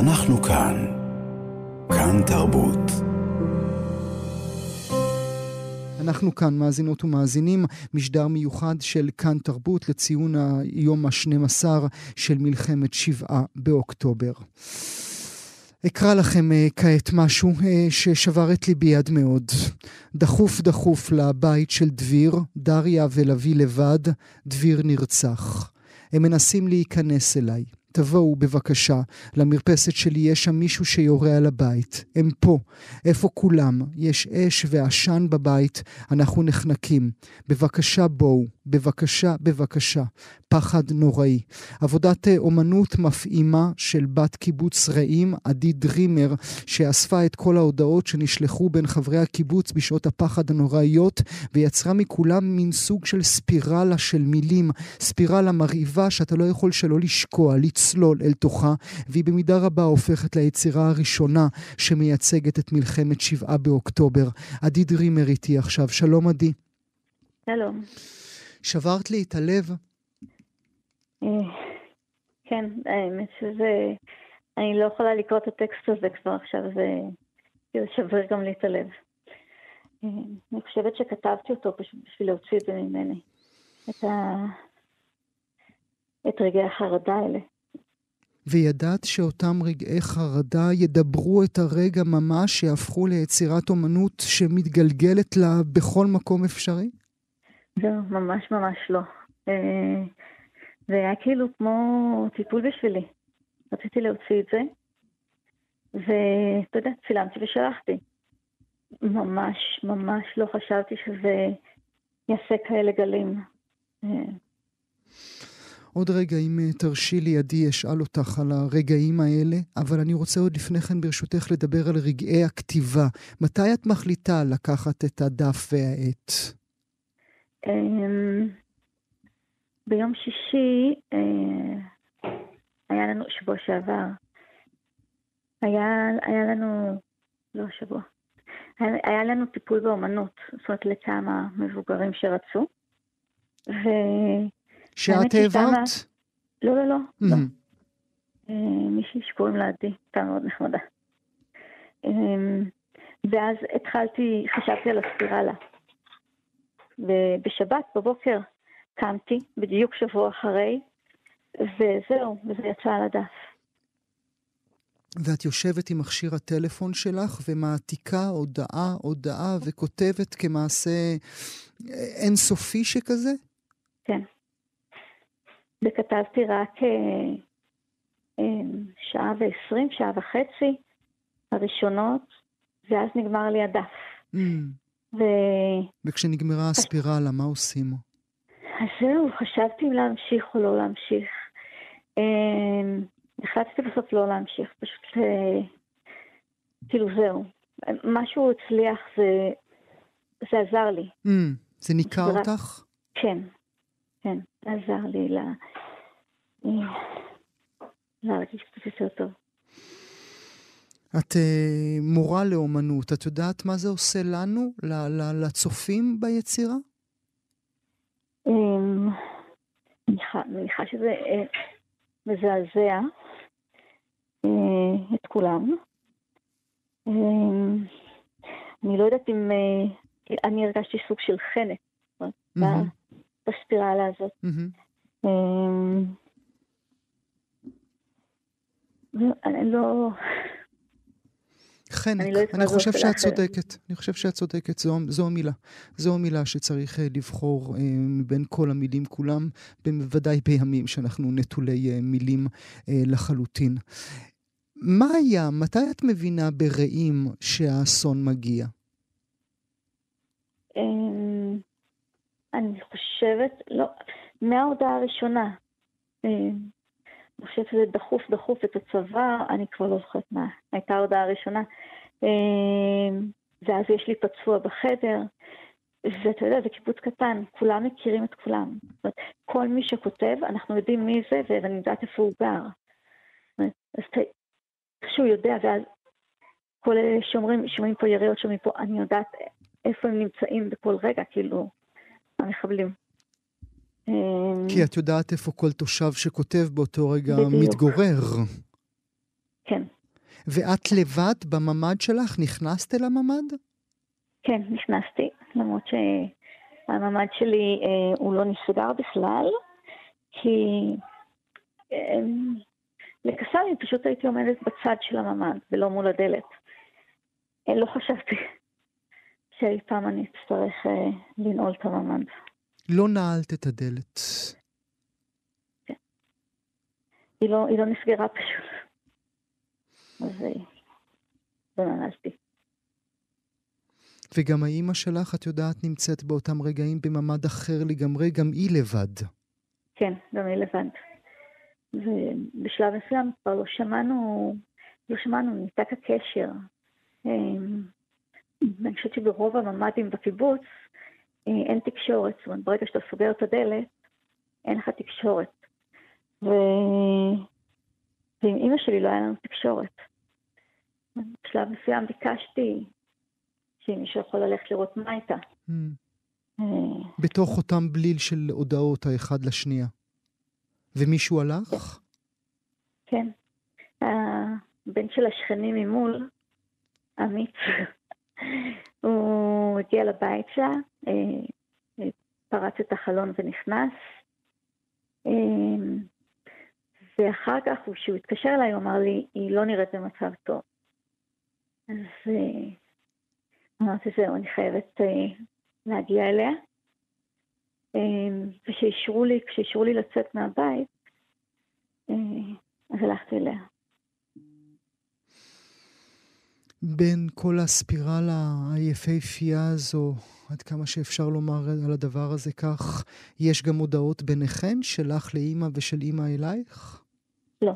אנחנו כאן. כאן תרבות. אנחנו כאן מאזינות ומאזינים, משדר מיוחד של כאן תרבות לציון היום ה-12 של מלחמת שבעה באוקטובר. אקרא לכם uh, כעת משהו uh, ששבר את ליבי עד מאוד. דחוף דחוף לבית של דביר, דריה ולוי לבד, דביר נרצח. הם מנסים להיכנס אליי. תבואו בבקשה, למרפסת שלי יש שם מישהו שיורה על הבית. הם פה. איפה כולם? יש אש ועשן בבית, אנחנו נחנקים. בבקשה בואו, בבקשה, בבקשה. פחד נוראי. עבודת אומנות מפעימה של בת קיבוץ רעים, עדי דרימר, שאספה את כל ההודעות שנשלחו בין חברי הקיבוץ בשעות הפחד הנוראיות, ויצרה מכולם מין סוג של ספירלה של מילים, ספירלה מרהיבה שאתה לא יכול שלא לשקוע, לצלול אל תוכה, והיא במידה רבה הופכת ליצירה הראשונה שמייצגת את מלחמת שבעה באוקטובר. עדי דרימר איתי עכשיו, שלום עדי. שלום. שברת לי את הלב? אה, כן, האמת שזה... אני לא יכולה לקרוא את הטקסט הזה כבר עכשיו, זה שבר גם לי את הלב. אה, אני חושבת שכתבתי אותו פשוט בשביל להוציא את זה ממני. את, ה... את רגעי החרדה האלה. וידעת שאותם רגעי חרדה ידברו את הרגע ממש, שיהפכו ליצירת אומנות שמתגלגלת לה בכל מקום אפשרי? זהו, ממש ממש לא. אה, זה היה כאילו כמו טיפול בשבילי. רציתי להוציא את זה, ואתה יודע, צילמתי ושלחתי. ממש, ממש לא חשבתי שזה יעשה כאלה גלים. עוד רגע, אם אה, תרשי לי, עדי, אשאל אותך על הרגעים האלה, אבל אני רוצה עוד לפני כן, ברשותך, לדבר על רגעי הכתיבה. מתי את מחליטה לקחת את הדף והעט? אמ, ביום שישי אה, היה לנו, שבוע שעבר, היה, היה לנו, לא שבוע, היה, לנו טיפול באומנות, זאת אומרת לכמה מבוגרים שרצו. ו... שאת העברת? לא, לא, לא. לא. אה, מישהי שקוראים לה עדי, הייתה מאוד נחמדה. אמ, ואז התחלתי, חשבתי על הספירלה. ובשבת בבוקר קמתי, בדיוק שבוע אחרי, וזהו, וזה יצא על הדף. ואת יושבת עם מכשיר הטלפון שלך ומעתיקה הודעה, הודעה, וכותבת כמעשה אינסופי שכזה? כן. וכתבתי רק אה, אה, שעה ועשרים, שעה וחצי הראשונות, ואז נגמר לי הדף. Mm. ו... וכשנגמרה הספירלה, מה עושים? אז זהו, חשבתי אם להמשיך או לא להמשיך. אה, החלטתי בסוף לא להמשיך, פשוט כאילו זהו. משהו הצליח, זה, זה עזר לי. Mm, זה ניכר אותך? כן, עזר לי לה... אה, להרגיש קצת יותר טוב. את uh, מורה לאומנות, את יודעת מה זה עושה לנו, לצופים ביצירה? אמ, אני מניחה שזה אה, מזעזע אה, את כולם. אמ, אני לא יודעת אם... אני הרגשתי סוג של חנק בספירלה הזאת. אמ, אני לא... חנק. אני, לא אני חושב שאת צודקת. אני חושב שאת צודקת, זו, זו המילה. זו המילה שצריך uh, לבחור uh, מבין כל המילים כולם, בוודאי בימים שאנחנו נטולי uh, מילים uh, לחלוטין. מה היה, מתי את מבינה ברעים שהאסון מגיע? אמ, אני חושבת, לא, מההודעה הראשונה. אמ, אני חושבת שזה דחוף דחוף את הצבא, אני כבר לא זוכרת מה הייתה ההודעה הראשונה. אמ, ואז יש לי פצוע בחדר, ואתה יודע, זה קיבוץ קטן, כולם מכירים את כולם. זאת אומרת, כל מי שכותב, אנחנו יודעים מי זה, ואני יודעת איפה הוא גר. אז איכשהו יודע, ואז כל אלה שאומרים, שומעים פה יריות, שומעים פה, אני יודעת איפה הם נמצאים בכל רגע, כאילו, המחבלים. כי את יודעת איפה כל תושב שכותב באותו רגע בדיוק. מתגורר. כן. ואת לבד בממ"ד שלך? נכנסת אל הממ"ד? כן, נכנסתי, למרות שהממ"ד שלי אה, הוא לא נסגר בכלל, כי אה, לקסאמי פשוט הייתי עומדת בצד של הממ"ד ולא מול הדלת. אה, לא חשבתי שאי פעם אני אצטרך אה, לנעול את הממ"ד. לא נעלת את הדלת. כן. היא לא, היא לא נסגרה פשוט. אז אה, לא נעלתי. וגם האימא שלך, את יודעת, נמצאת באותם רגעים בממ"ד אחר לגמרי, גם היא לבד. כן, גם היא לבד. ובשלב מסוים כבר לא שמענו, לא שמענו, ניתק הקשר. אני חושבת שברוב הממ"דים בקיבוץ אה, אין תקשורת, זאת אומרת, ברגע שאתה סוגר את הדלת, אין לך תקשורת. ו... ועם אימא שלי לא היה לנו תקשורת. בשלב מסוים ביקשתי שאם מישהו יכול ללכת לראות מה הייתה. Mm. אה, בתוך אותם בליל של הודעות האחד לשנייה. ומישהו הלך? כן. הבן של השכנים ממול, אמיץ, הוא הגיע לבית שלה, אה, פרץ את החלון ונכנס. אה, ואחר כך, כשהוא התקשר אליי, הוא אמר לי, היא לא נראית במצב טוב. אז אמרתי, זהו, אני חייבת להגיע אליה. ושאישרו לי, לי לצאת מהבית, אז הלכתי אליה. בין כל הספירלה היפהפייה הזו, עד כמה שאפשר לומר על הדבר הזה כך, יש גם הודעות ביניכן, שלך לאימא ושל אימא אלייך? לא.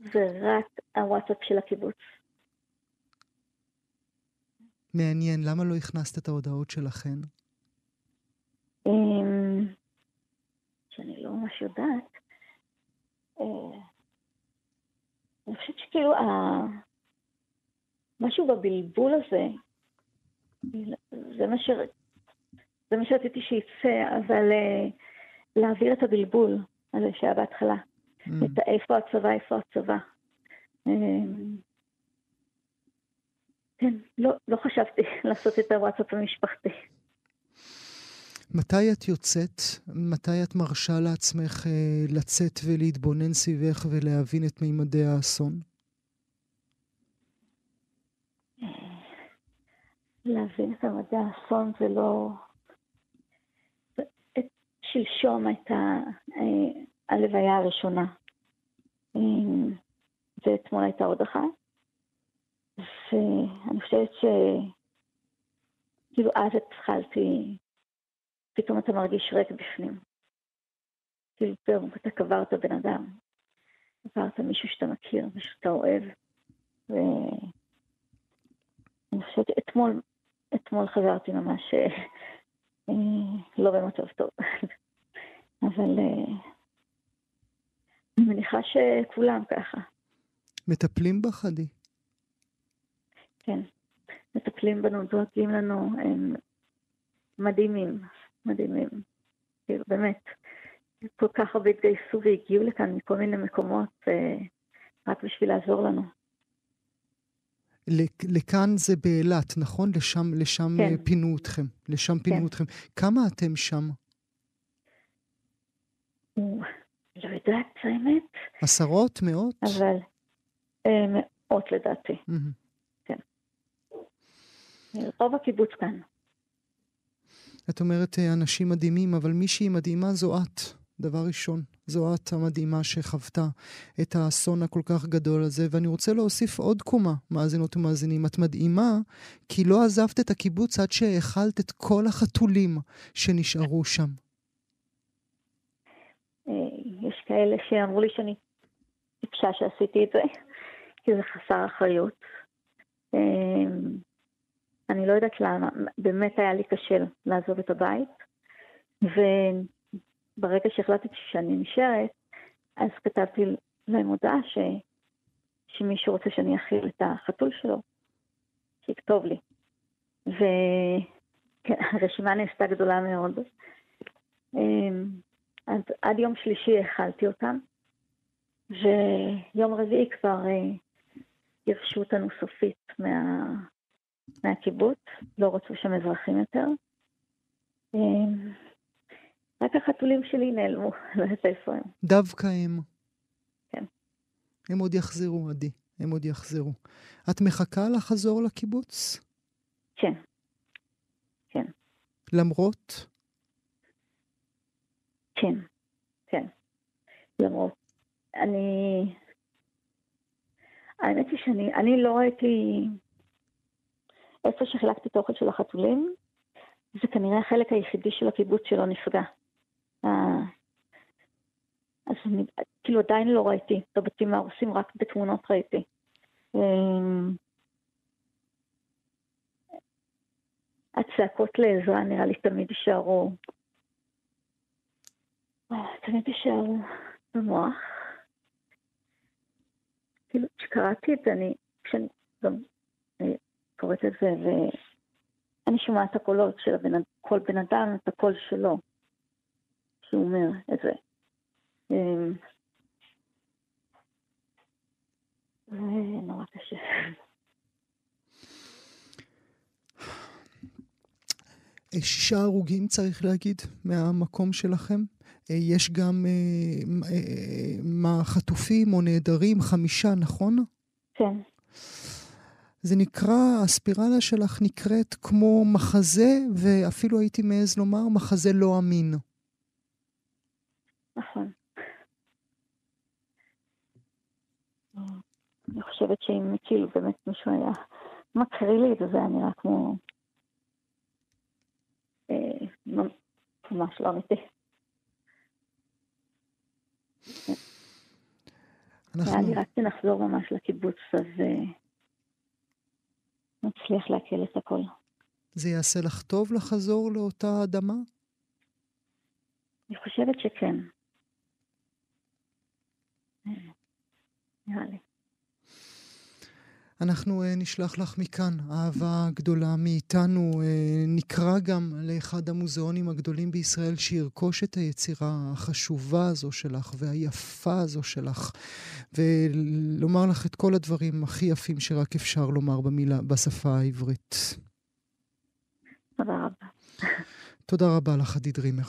זה רק הוואטסאפ של הקיבוץ. מעניין, למה לא הכנסת את ההודעות שלכן? אמ, שאני לא ממש יודעת. אה, אני חושבת שכאילו, משהו בבלבול הזה, זה מה, ש... זה מה שרציתי שיצא, אבל אה, להעביר את הבלבול הזה שהיה בהתחלה. Mm. את איפה הצבא, איפה הצבא. אמ, כן, לא, לא חשבתי לעשות את הוואטסאפ המשפחתי. מתי את יוצאת? מתי את מרשה לעצמך אה, לצאת ולהתבונן סביבך ולהבין את מימדי האסון? להבין את מימדי האסון זה לא... שלשום הייתה אה, הלוויה הראשונה. אה, ואתמול הייתה עוד אחת. ואני חושבת ש... כאילו אז התחלתי פתאום אתה מרגיש ריק בפנים. כאילו פתאום אתה קברת בן אדם, קברת מישהו שאתה מכיר, מישהו שאתה אוהב. ואני חושבת שאתמול, אתמול חזרתי ממש אה, לא במצב טוב. אבל אה, אני מניחה שכולם ככה. מטפלים בך, עדי? כן, מטפלים בנו, דואגים לנו, הם מדהימים. מדהימים. כאילו, באמת, כל כך הרבה התגייסו והגיעו לכאן מכל מיני מקומות אה, רק בשביל לעזור לנו. לכאן זה באילת, נכון? לשם, לשם כן. אה, פינו אתכם. לשם פינו כן. אתכם. כמה אתם שם? לא יודעת, האמת. עשרות? מאות? אבל אה, מאות לדעתי. Mm-hmm. כן. רוב הקיבוץ כאן. את אומרת אה, אנשים מדהימים, אבל מישהי מדהימה זו את, דבר ראשון. זו את המדהימה שחוותה את האסון הכל כך גדול הזה, ואני רוצה להוסיף עוד קומה, מאזינות ומאזינים. את מדהימה כי לא עזבת את הקיבוץ עד שהאכלת את כל החתולים שנשארו שם. אה, יש כאלה שאמרו לי שאני טיפשה שעשיתי את זה, כי זה חסר אחריות. אה, אני לא יודעת למה, באמת היה לי קשה לעזוב את הבית, וברגע שהחלטתי שאני נשארת, אז כתבתי להם הודעה ש... שמישהו רוצה שאני אכיל את החתול שלו, שיכתוב לי. והרשימה נעשתה גדולה מאוד. אמ, עד, עד יום שלישי האכלתי אותם, ויום רביעי כבר גירשו אותנו סופית מה... מהקיבוץ, לא רצו שם אזרחים יותר. רק החתולים שלי נעלמו, לא יודעת איפה הם. דווקא הם. כן. הם עוד יחזרו, עדי. הם עוד יחזרו. את מחכה לחזור לקיבוץ? כן. כן. למרות? כן, כן. למרות. אני... האמת היא שאני אני לא ראיתי... איפה שחילקתי את האוכל של החתולים, זה כנראה החלק היחידי של הקיבוץ שלא נפגע. אה, אז אני, כאילו עדיין לא ראיתי את הבתים ההרוסים, רק בתמונות ראיתי. אמ, הצעקות לעזרה נראה לי תמיד יישארו, אה, תמיד יישארו במוח. כאילו, כשקראתי את זה, אני, כשאני גם אה, קוראת את זה, ואני שומעת את הקולות של הבן, כל בן אדם, את הקול שלו. שהוא אומר את זה. אמ, זה נורא קשה. שישה הרוגים, צריך להגיד, מהמקום שלכם. אה, יש גם אה, אה, מה, חטופים או נעדרים, חמישה, נכון? כן. זה נקרא, הספירלה שלך נקראת כמו מחזה, ואפילו הייתי מעז לומר, מחזה לא אמין. נכון. אני חושבת שאם כאילו באמת מישהו היה מקריא לי את זה, זה היה נראה כמו... אה, ממש לא אמיתי. אנחנו... היה לי רק שנחזור ממש לקיבוץ, אז אה, נצליח לעכל את הכל. זה יעשה לך טוב לחזור לאותה אדמה? אני חושבת שכן. נראה לי. אנחנו uh, נשלח לך מכאן אהבה גדולה מאיתנו. Uh, נקרא גם לאחד המוזיאונים הגדולים בישראל שירכוש את היצירה החשובה הזו שלך והיפה הזו שלך, ולומר לך את כל הדברים הכי יפים שרק אפשר לומר במילה, בשפה העברית. תודה רבה. תודה רבה לך, עדי דרימר.